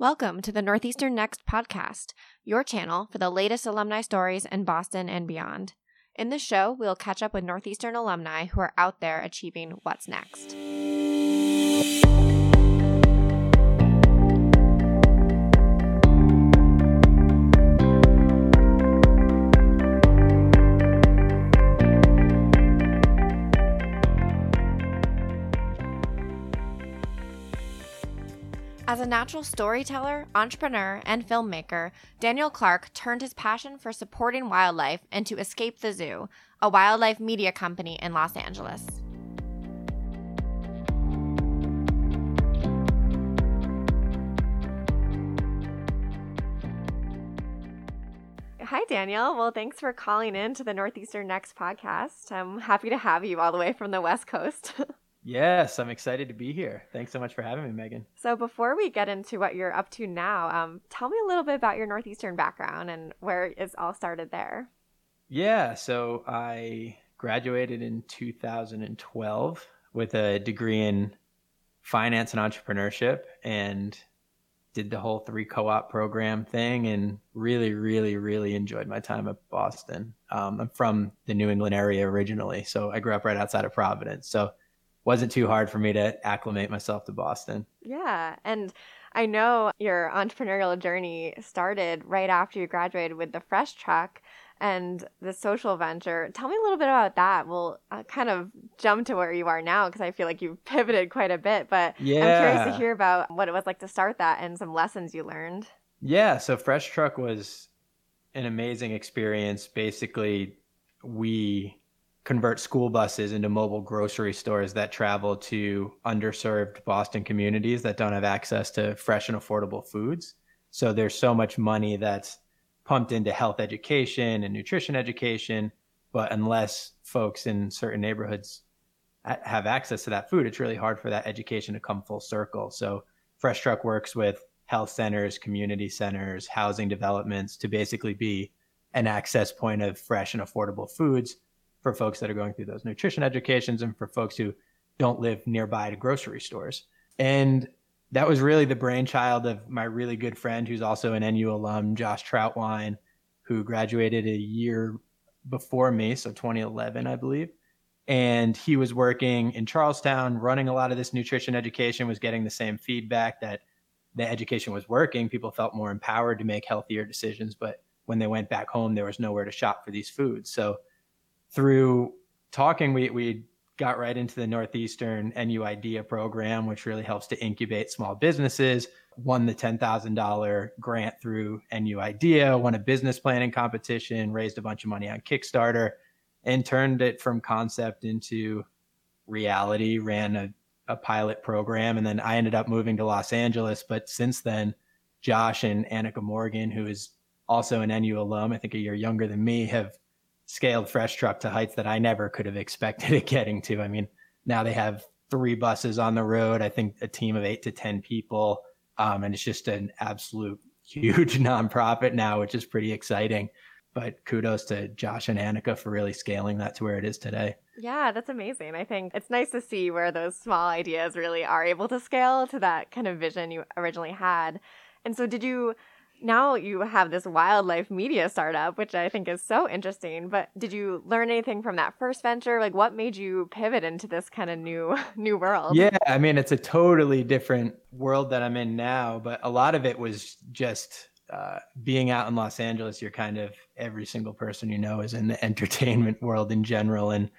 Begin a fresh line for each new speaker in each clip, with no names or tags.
Welcome to the Northeastern Next podcast, your channel for the latest alumni stories in Boston and beyond. In this show, we'll catch up with Northeastern alumni who are out there achieving what's next. As a natural storyteller, entrepreneur, and filmmaker, Daniel Clark turned his passion for supporting wildlife into Escape the Zoo, a wildlife media company in Los Angeles. Hi, Daniel. Well, thanks for calling in to the Northeastern Next podcast. I'm happy to have you all the way from the West Coast.
Yes, I'm excited to be here. Thanks so much for having me, Megan.
So, before we get into what you're up to now, um, tell me a little bit about your Northeastern background and where it all started there.
Yeah, so I graduated in 2012 with a degree in finance and entrepreneurship and did the whole three co-op program thing and really really really enjoyed my time at boston um, i'm from the new england area originally so i grew up right outside of providence so wasn't too hard for me to acclimate myself to Boston.
Yeah. And I know your entrepreneurial journey started right after you graduated with the Fresh Truck and the social venture. Tell me a little bit about that. We'll uh, kind of jump to where you are now because I feel like you've pivoted quite a bit, but yeah. I'm curious to hear about what it was like to start that and some lessons you learned.
Yeah. So Fresh Truck was an amazing experience. Basically, we convert school buses into mobile grocery stores that travel to underserved Boston communities that don't have access to fresh and affordable foods. So there's so much money that's pumped into health education and nutrition education, but unless folks in certain neighborhoods have access to that food, it's really hard for that education to come full circle. So Fresh Truck works with health centers, community centers, housing developments to basically be an access point of fresh and affordable foods for folks that are going through those nutrition educations and for folks who don't live nearby to grocery stores. And that was really the brainchild of my really good friend who's also an NU alum, Josh Trautwein, who graduated a year before me, so 2011, I believe. And he was working in Charlestown, running a lot of this nutrition education, was getting the same feedback that the education was working. People felt more empowered to make healthier decisions. But when they went back home, there was nowhere to shop for these foods. So through talking, we, we got right into the Northeastern NU IDEA program, which really helps to incubate small businesses. Won the $10,000 grant through NU IDEA, won a business planning competition, raised a bunch of money on Kickstarter, and turned it from concept into reality, ran a, a pilot program. And then I ended up moving to Los Angeles. But since then, Josh and Annika Morgan, who is also an NU alum, I think a year younger than me, have scaled Fresh Truck to heights that I never could have expected it getting to. I mean, now they have three buses on the road. I think a team of eight to 10 people. Um, and it's just an absolute huge nonprofit now, which is pretty exciting. But kudos to Josh and Annika for really scaling that to where it is today.
Yeah, that's amazing. I think it's nice to see where those small ideas really are able to scale to that kind of vision you originally had. And so, did you now you have this wildlife media startup, which I think is so interesting. But did you learn anything from that first venture? Like, what made you pivot into this kind of new new world?
Yeah, I mean, it's a totally different world that I'm in now. But a lot of it was just uh, being out in Los Angeles. You're kind of every single person you know is in the entertainment world in general, and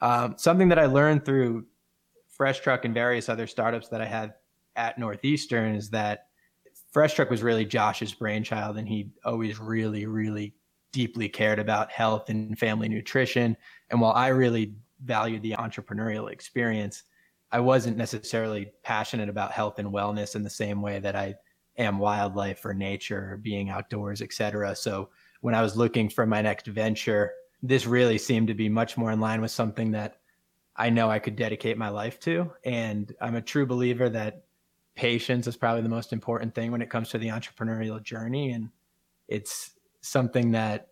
um, something that I learned through Fresh Truck and various other startups that I had at Northeastern is that Fresh Truck was really Josh's brainchild, and he always really, really deeply cared about health and family nutrition. And while I really valued the entrepreneurial experience, I wasn't necessarily passionate about health and wellness in the same way that I am wildlife or nature or being outdoors, etc. So when I was looking for my next venture, this really seemed to be much more in line with something that I know I could dedicate my life to. And I'm a true believer that patience is probably the most important thing when it comes to the entrepreneurial journey. And it's something that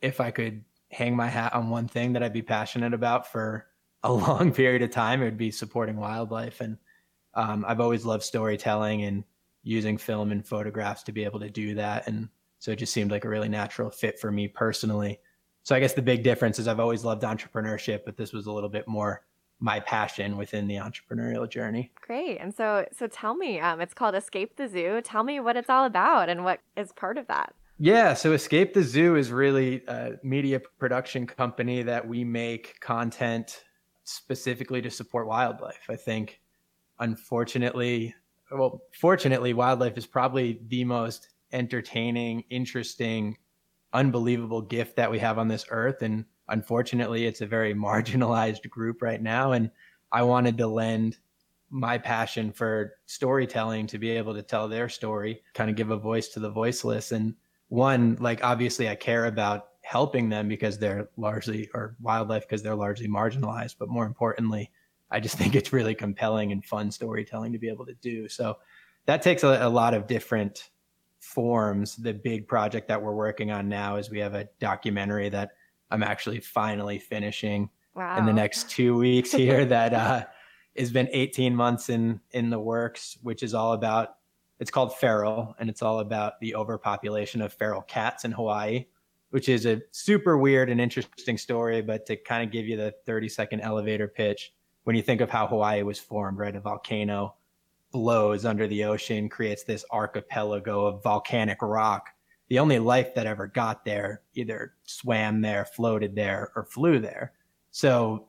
if I could hang my hat on one thing that I'd be passionate about for a long period of time, it would be supporting wildlife. And um, I've always loved storytelling and using film and photographs to be able to do that. And so it just seemed like a really natural fit for me personally. So I guess the big difference is I've always loved entrepreneurship, but this was a little bit more my passion within the entrepreneurial journey.
Great. And so so tell me, um, it's called Escape the Zoo. Tell me what it's all about and what is part of that.
Yeah, so Escape the Zoo is really a media production company that we make content specifically to support wildlife. I think unfortunately, well, fortunately, wildlife is probably the most entertaining, interesting, unbelievable gift that we have on this earth and unfortunately, it's a very marginalized group right now. And I wanted to lend my passion for storytelling to be able to tell their story, kind of give a voice to the voiceless. And one, like, obviously, I care about helping them because they're largely, or wildlife because they're largely marginalized. But more importantly, I just think it's really compelling and fun storytelling to be able to do. So that takes a, a lot of different forms. The big project that we're working on now is we have a documentary that I'm actually finally finishing wow. in the next two weeks here. that uh, has been 18 months in in the works, which is all about. It's called Feral, and it's all about the overpopulation of feral cats in Hawaii, which is a super weird and interesting story. But to kind of give you the 30 second elevator pitch, when you think of how Hawaii was formed, right? A volcano blows under the ocean, creates this archipelago of volcanic rock the only life that ever got there either swam there, floated there, or flew there. So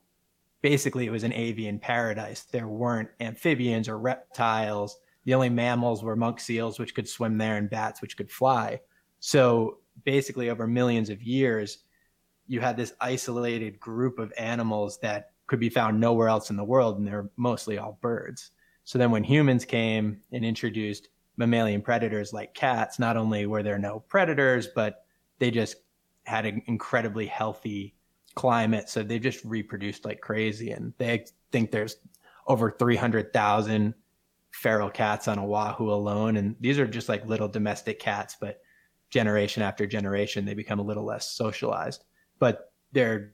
basically, it was an avian paradise. There weren't amphibians or reptiles. The only mammals were monk seals, which could swim there, and bats, which could fly. So basically, over millions of years, you had this isolated group of animals that could be found nowhere else in the world, and they're mostly all birds. So then, when humans came and introduced mammalian predators like cats, not only were there no predators, but they just had an incredibly healthy climate. So they just reproduced like crazy. And they think there's over 300,000 feral cats on Oahu alone. And these are just like little domestic cats, but generation after generation, they become a little less socialized. But they're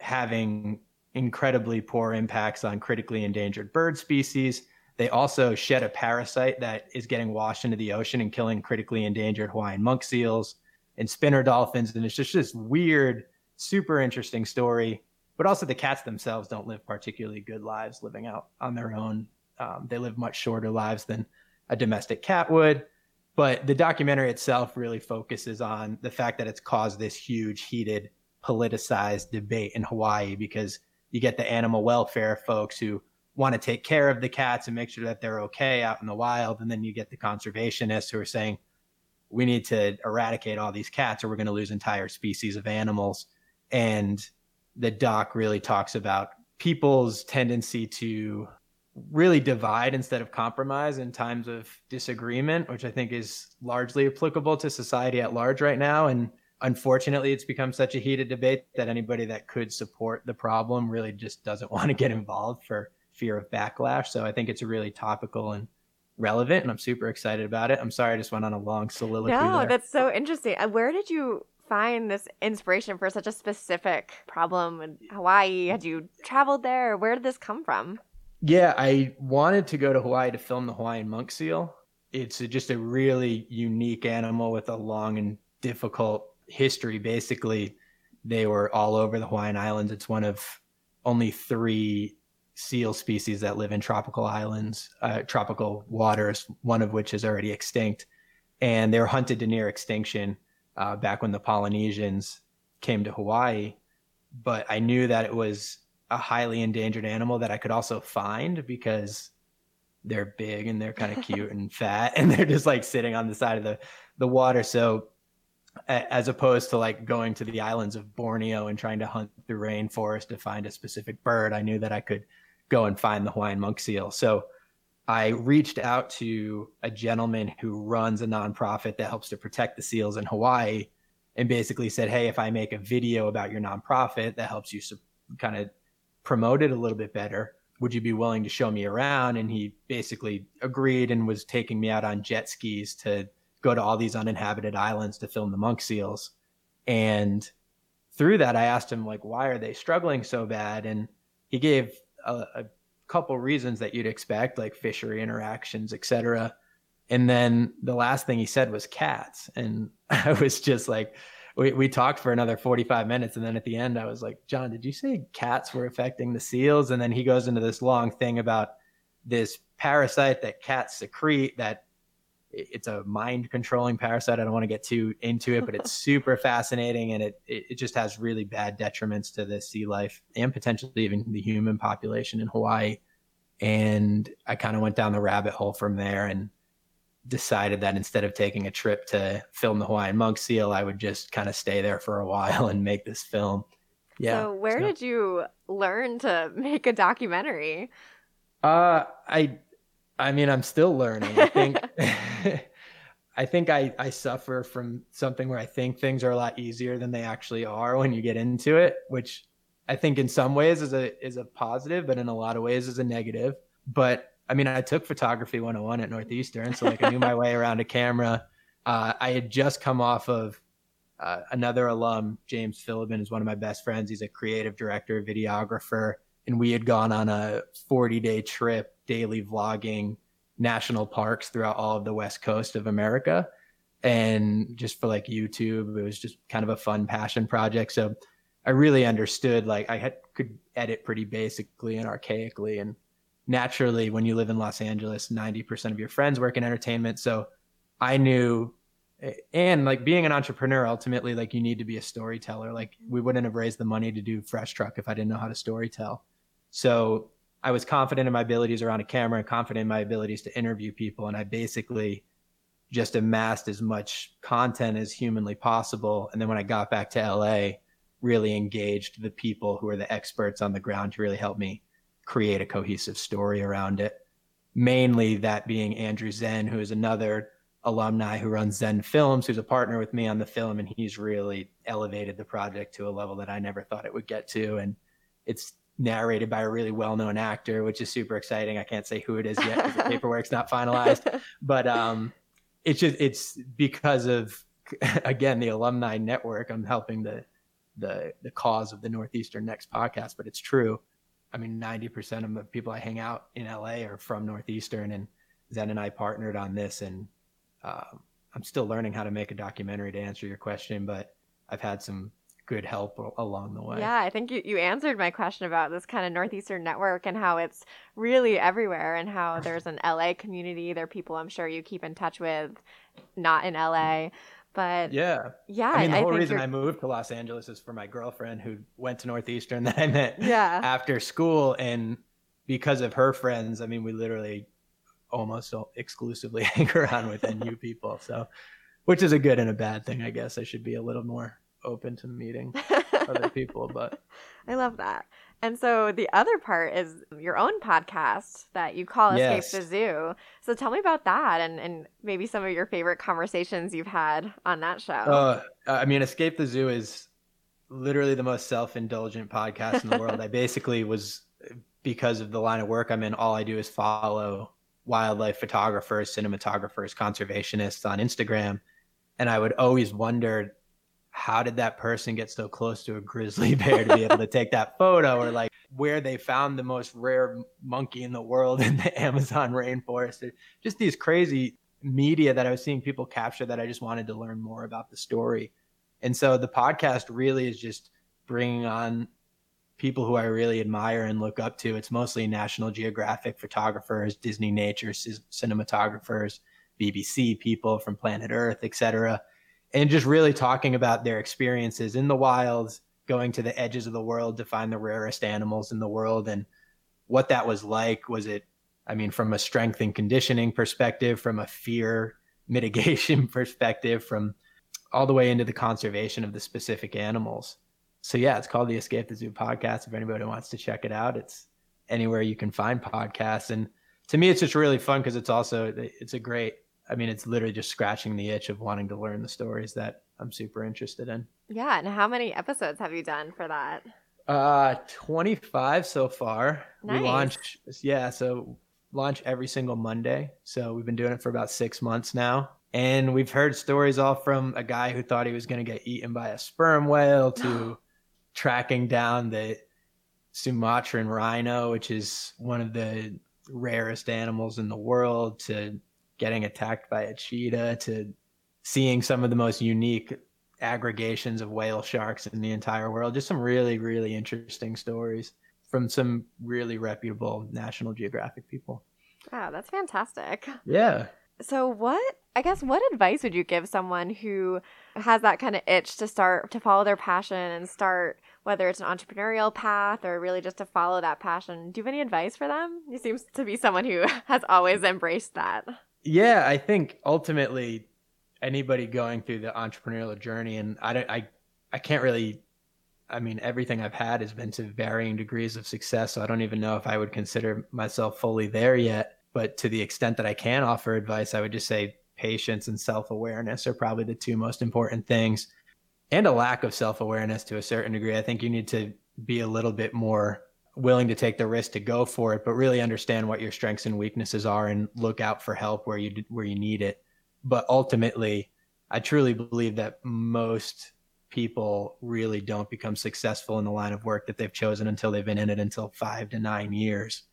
having incredibly poor impacts on critically endangered bird species they also shed a parasite that is getting washed into the ocean and killing critically endangered Hawaiian monk seals and spinner dolphins. And it's just this weird, super interesting story. But also, the cats themselves don't live particularly good lives living out on their own. Um, they live much shorter lives than a domestic cat would. But the documentary itself really focuses on the fact that it's caused this huge, heated, politicized debate in Hawaii because you get the animal welfare folks who want to take care of the cats and make sure that they're okay out in the wild. And then you get the conservationists who are saying, we need to eradicate all these cats or we're going to lose entire species of animals. And the doc really talks about people's tendency to really divide instead of compromise in times of disagreement, which I think is largely applicable to society at large right now. And unfortunately, it's become such a heated debate that anybody that could support the problem really just doesn't want to get involved for fear of backlash. So I think it's really topical and relevant, and I'm super excited about it. I'm sorry I just went on a long soliloquy.
No,
there.
that's so interesting. Uh, where did you find this inspiration for such a specific problem in Hawaii? Had you traveled there? Where did this come from?
Yeah, I wanted to go to Hawaii to film the Hawaiian monk seal. It's just a really unique animal with a long and difficult history. Basically, they were all over the Hawaiian Islands. It's one of only three seal species that live in tropical islands, uh, tropical waters, one of which is already extinct. And they were hunted to near extinction uh, back when the Polynesians came to Hawaii. But I knew that it was a highly endangered animal that I could also find because they're big and they're kind of cute and fat and they're just like sitting on the side of the, the water. So as opposed to like going to the islands of Borneo and trying to hunt through rainforest to find a specific bird, I knew that I could go and find the Hawaiian monk seal. So I reached out to a gentleman who runs a nonprofit that helps to protect the seals in Hawaii and basically said, Hey, if I make a video about your nonprofit that helps you kind of promote it a little bit better, would you be willing to show me around? And he basically agreed and was taking me out on jet skis to go to all these uninhabited islands to film the monk seals. And through that, I asked him, like, why are they struggling so bad? And he gave a, a couple reasons that you'd expect, like fishery interactions, etc. And then the last thing he said was cats. And I was just like, we, we talked for another 45 minutes. And then at the end, I was like, John, did you say cats were affecting the seals? And then he goes into this long thing about this parasite that cats secrete that it's a mind controlling parasite. I don't want to get too into it, but it's super fascinating and it, it just has really bad detriments to the sea life and potentially even the human population in Hawaii. And I kind of went down the rabbit hole from there and decided that instead of taking a trip to film the Hawaiian monk seal, I would just kind of stay there for a while and make this film. Yeah.
So where so, did you learn to make a documentary?
Uh I I mean I'm still learning. I think I think I, I suffer from something where I think things are a lot easier than they actually are when you get into it, which I think in some ways is a is a positive, but in a lot of ways is a negative. But I mean, I took photography 101 at Northeastern, so like I knew my way around a camera. Uh, I had just come off of uh, another alum, James Philbin, is one of my best friends. He's a creative director, videographer, and we had gone on a 40 day trip, daily vlogging national parks throughout all of the west coast of America. And just for like YouTube, it was just kind of a fun passion project. So I really understood like I had could edit pretty basically and archaically and naturally when you live in Los Angeles, 90% of your friends work in entertainment. So I knew and like being an entrepreneur ultimately like you need to be a storyteller like we wouldn't have raised the money to do fresh truck if i didn't know how to storytell so i was confident in my abilities around a camera and confident in my abilities to interview people and i basically just amassed as much content as humanly possible and then when i got back to la really engaged the people who are the experts on the ground to really help me create a cohesive story around it. Mainly that being Andrew Zen, who is another alumni who runs Zen Films, who's a partner with me on the film, and he's really elevated the project to a level that I never thought it would get to. And it's narrated by a really well-known actor, which is super exciting. I can't say who it is yet because the paperwork's not finalized, but um, it's just it's because of again the alumni network. I'm helping the the the cause of the Northeastern Next podcast, but it's true. I mean, 90% of the people I hang out in LA are from Northeastern, and Zen and I partnered on this. And uh, I'm still learning how to make a documentary to answer your question, but I've had some good help along the way.
Yeah, I think you, you answered my question about this kind of Northeastern network and how it's really everywhere and how there's an LA community. There are people I'm sure you keep in touch with, not in LA. But
yeah,
yeah.
I mean, the whole reason you're... I moved to Los Angeles is for my girlfriend who went to Northeastern that I met
yeah.
after school, and because of her friends, I mean, we literally almost exclusively hang around with NU people. So, which is a good and a bad thing, I guess. I should be a little more open to meeting other people, but
I love that. And so the other part is your own podcast that you call Escape yes. the Zoo. So tell me about that and, and maybe some of your favorite conversations you've had on that show.
Uh, I mean, Escape the Zoo is literally the most self indulgent podcast in the world. I basically was, because of the line of work I'm in, all I do is follow wildlife photographers, cinematographers, conservationists on Instagram. And I would always wonder how did that person get so close to a grizzly bear to be able to take that photo or like where they found the most rare monkey in the world in the Amazon rainforest. Just these crazy media that I was seeing people capture that I just wanted to learn more about the story. And so the podcast really is just bringing on people who I really admire and look up to. It's mostly National Geographic photographers, Disney nature cinematographers, BBC people from Planet Earth, etc and just really talking about their experiences in the wilds, going to the edges of the world to find the rarest animals in the world and what that was like. Was it, I mean, from a strength and conditioning perspective, from a fear mitigation perspective, from all the way into the conservation of the specific animals. So yeah, it's called the Escape the Zoo podcast. If anybody wants to check it out, it's anywhere you can find podcasts. And to me, it's just really fun because it's also it's a great I mean, it's literally just scratching the itch of wanting to learn the stories that I'm super interested in.
Yeah. And how many episodes have you done for that?
Uh, 25 so far.
Nice.
We launch, yeah. So launch every single Monday. So we've been doing it for about six months now. And we've heard stories all from a guy who thought he was going to get eaten by a sperm whale to tracking down the Sumatran rhino, which is one of the rarest animals in the world, to getting attacked by a cheetah to seeing some of the most unique aggregations of whale sharks in the entire world. Just some really, really interesting stories from some really reputable National Geographic people.
Wow, that's fantastic.
Yeah.
So, what, I guess, what advice would you give someone who has that kind of itch to start to follow their passion and start, whether it's an entrepreneurial path or really just to follow that passion? Do you have any advice for them? You seem to be someone who has always embraced that.
Yeah, I think ultimately anybody going through the entrepreneurial journey, and I don't, I, I can't really I mean, everything I've had has been to varying degrees of success. So I don't even know if I would consider myself fully there yet. But to the extent that I can offer advice, I would just say patience and self awareness are probably the two most important things, and a lack of self awareness to a certain degree. I think you need to be a little bit more willing to take the risk to go for it, but really understand what your strengths and weaknesses are and look out for help where you where you need it. But ultimately, I truly believe that most people really don't become successful in the line of work that they've chosen until they've been in it until 5 to 9 years.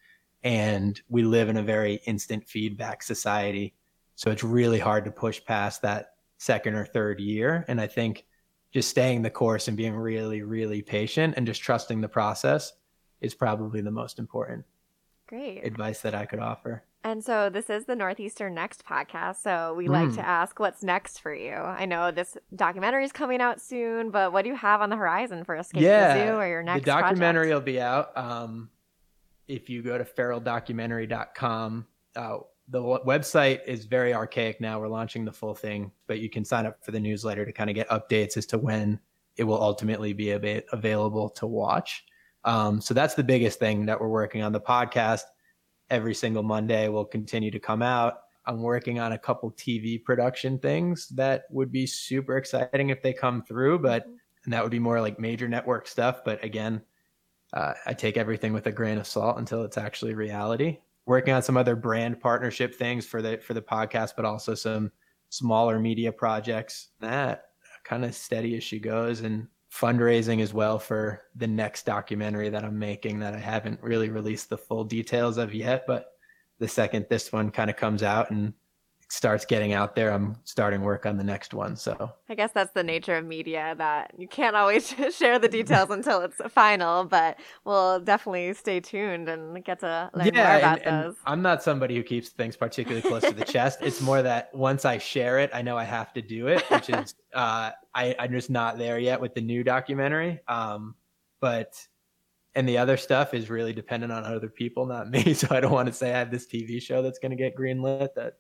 And we live in a very instant feedback society. So it's really hard to push past that second or third year. And i think just staying the course and being really really patient and just trusting the process is probably the most important
great
advice that i could offer
and so this is the Northeastern Next podcast. So we like mm. to ask what's next for you. I know this documentary is coming out soon, but what do you have on the horizon for Escape yeah, the Zoo or your next
The documentary
project?
will be out. Um, if you go to feraldocumentary.com, uh, the website is very archaic now. We're launching the full thing, but you can sign up for the newsletter to kind of get updates as to when it will ultimately be av- available to watch. Um, so that's the biggest thing that we're working on. The podcast every single Monday will continue to come out. I'm working on a couple TV production things that would be super exciting if they come through, but and that would be more like major network stuff. But again, uh, I take everything with a grain of salt until it's actually reality. Working on some other brand partnership things for the for the podcast, but also some smaller media projects. That kind of steady as she goes, and fundraising as well for the next documentary that I'm making that I haven't really released the full details of yet. But the second this one kind of comes out and starts getting out there, I'm starting work on the next one. So
I guess that's the nature of media that you can't always share the details until it's final, but we'll definitely stay tuned and get to learn yeah, more about and, those.
And I'm not somebody who keeps things particularly close to the chest. It's more that once I share it, I know I have to do it, which is uh, I, I'm just not there yet with the new documentary. Um, but and the other stuff is really dependent on other people, not me. So I don't want to say I have this TV show that's going to get greenlit that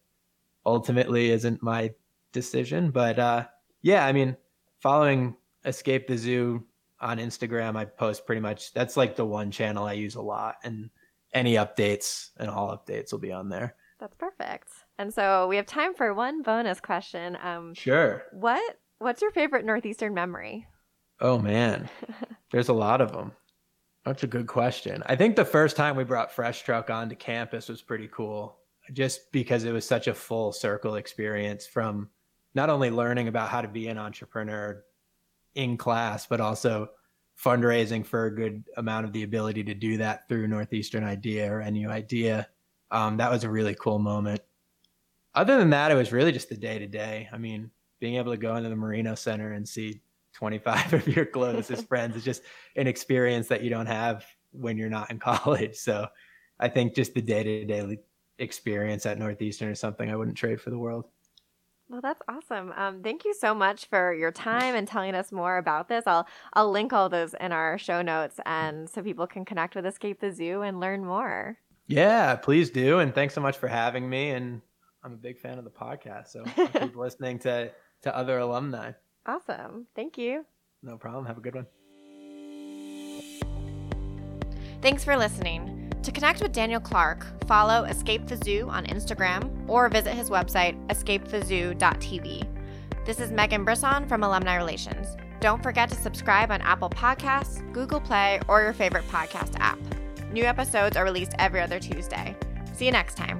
ultimately isn't my decision. But uh, yeah, I mean, following Escape the Zoo on Instagram, I post pretty much that's like the one channel I use a lot, and any updates and all updates will be on there.
That's perfect. And so we have time for one bonus question. Um,
sure.
What What's your favorite Northeastern memory?
Oh man, there's a lot of them. That's a good question. I think the first time we brought Fresh Truck onto campus was pretty cool just because it was such a full circle experience from not only learning about how to be an entrepreneur in class, but also fundraising for a good amount of the ability to do that through Northeastern Idea or NU Idea. Um, that was a really cool moment. Other than that, it was really just the day to day. I mean, being able to go into the Marino Center and see 25 of your closest friends is just an experience that you don't have when you're not in college. So I think just the day to day experience at Northeastern is something I wouldn't trade for the world.
Well, that's awesome. Um, thank you so much for your time and telling us more about this. I'll I'll link all those in our show notes, and so people can connect with Escape the Zoo and learn more.
Yeah, please do, and thanks so much for having me. And I'm a big fan of the podcast, so keep listening to to other alumni.
Awesome. Thank you.
No problem. Have a good one.
Thanks for listening. To connect with Daniel Clark, follow Escape the Zoo on Instagram or visit his website, escapethezoo.tv. This is Megan Brisson from Alumni Relations. Don't forget to subscribe on Apple Podcasts, Google Play, or your favorite podcast app. New episodes are released every other Tuesday. See you next time.